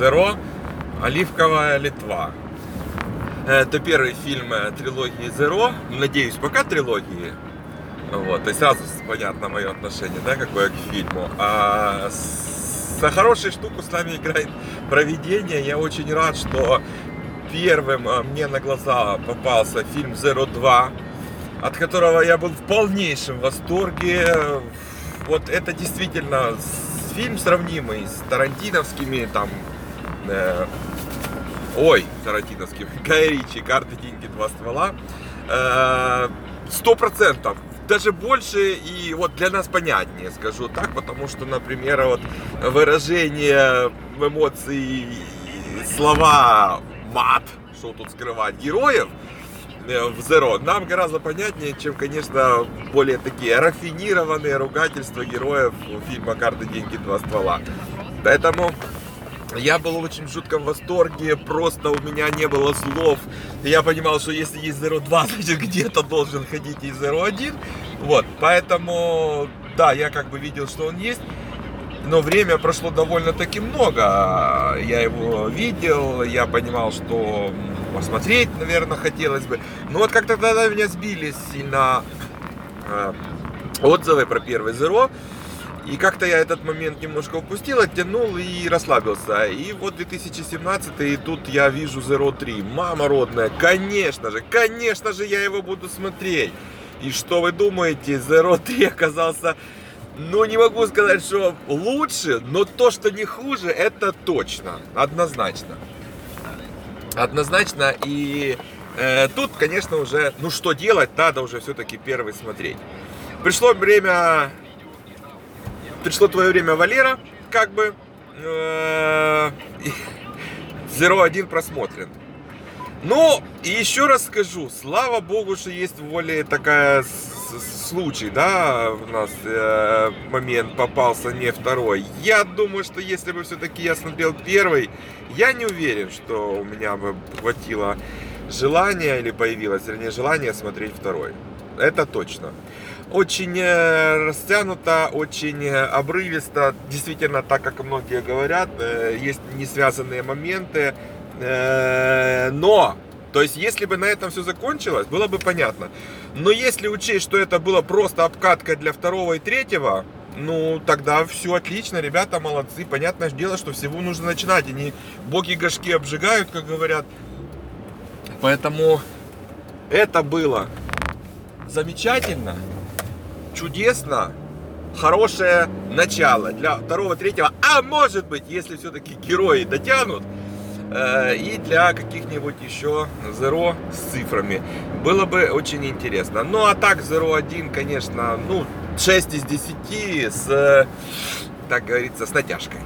Zero, Оливковая Литва. Это первый фильм э, трилогии Zero. Надеюсь, пока трилогии. Вот, то есть сразу понятно мое отношение, да, какое к фильму. А за хорошую штуку с нами играет проведение. Я очень рад, что первым э, мне на глаза попался фильм Zero 2, от которого я был в полнейшем восторге. Вот это действительно фильм сравнимый с тарантиновскими там э, ой, тарантиновским, Гай Ричи, карты, деньги, два ствола. Э, сто процентов даже больше и вот для нас понятнее, скажу так, потому что, например, вот выражение эмоций, слова мат, что тут скрывать, героев э, в Zero нам гораздо понятнее, чем, конечно, более такие рафинированные ругательства героев фильма «Карты, деньги, два ствола». Поэтому я был в очень жутком восторге, просто у меня не было слов. Я понимал, что если есть Zero 2, значит где-то должен ходить и Zero 1. Вот, поэтому, да, я как бы видел, что он есть. Но время прошло довольно-таки много. Я его видел, я понимал, что посмотреть, наверное, хотелось бы. Но вот как-то тогда меня сбили сильно э, отзывы про первый Zero. И как-то я этот момент немножко упустил, оттянул и расслабился. И вот 2017 и тут я вижу Zero 3. Мама родная, конечно же, конечно же я его буду смотреть. И что вы думаете, Zero 3 оказался, ну не могу сказать, что лучше, но то, что не хуже, это точно, однозначно. Однозначно, и э, тут, конечно, уже, ну что делать, надо уже все-таки первый смотреть. Пришло время пришло твое время, Валера, как бы. Э, Zero 1 просмотрен. Ну, и еще раз скажу, слава богу, что есть в воле такая случай, да, у нас э, момент попался не второй. Я думаю, что если бы все-таки я смотрел первый, я не уверен, что у меня бы хватило желания или появилось, вернее, желание смотреть второй. Это точно очень э, растянуто, очень э, обрывисто. Действительно, так как многие говорят, э, есть не связанные моменты. Но, то есть, если бы на этом все закончилось, было бы понятно. Но если учесть, что это было просто обкатка для второго и третьего, ну, тогда все отлично, ребята молодцы. Понятное дело, что всего нужно начинать. Они боги гашки обжигают, как говорят. Поэтому это было замечательно чудесно, хорошее начало для второго, третьего, а может быть, если все-таки герои дотянут, э, и для каких-нибудь еще Zero с цифрами. Было бы очень интересно. Ну, а так, Zero 1, конечно, ну, 6 из 10 с, так говорится, с натяжкой.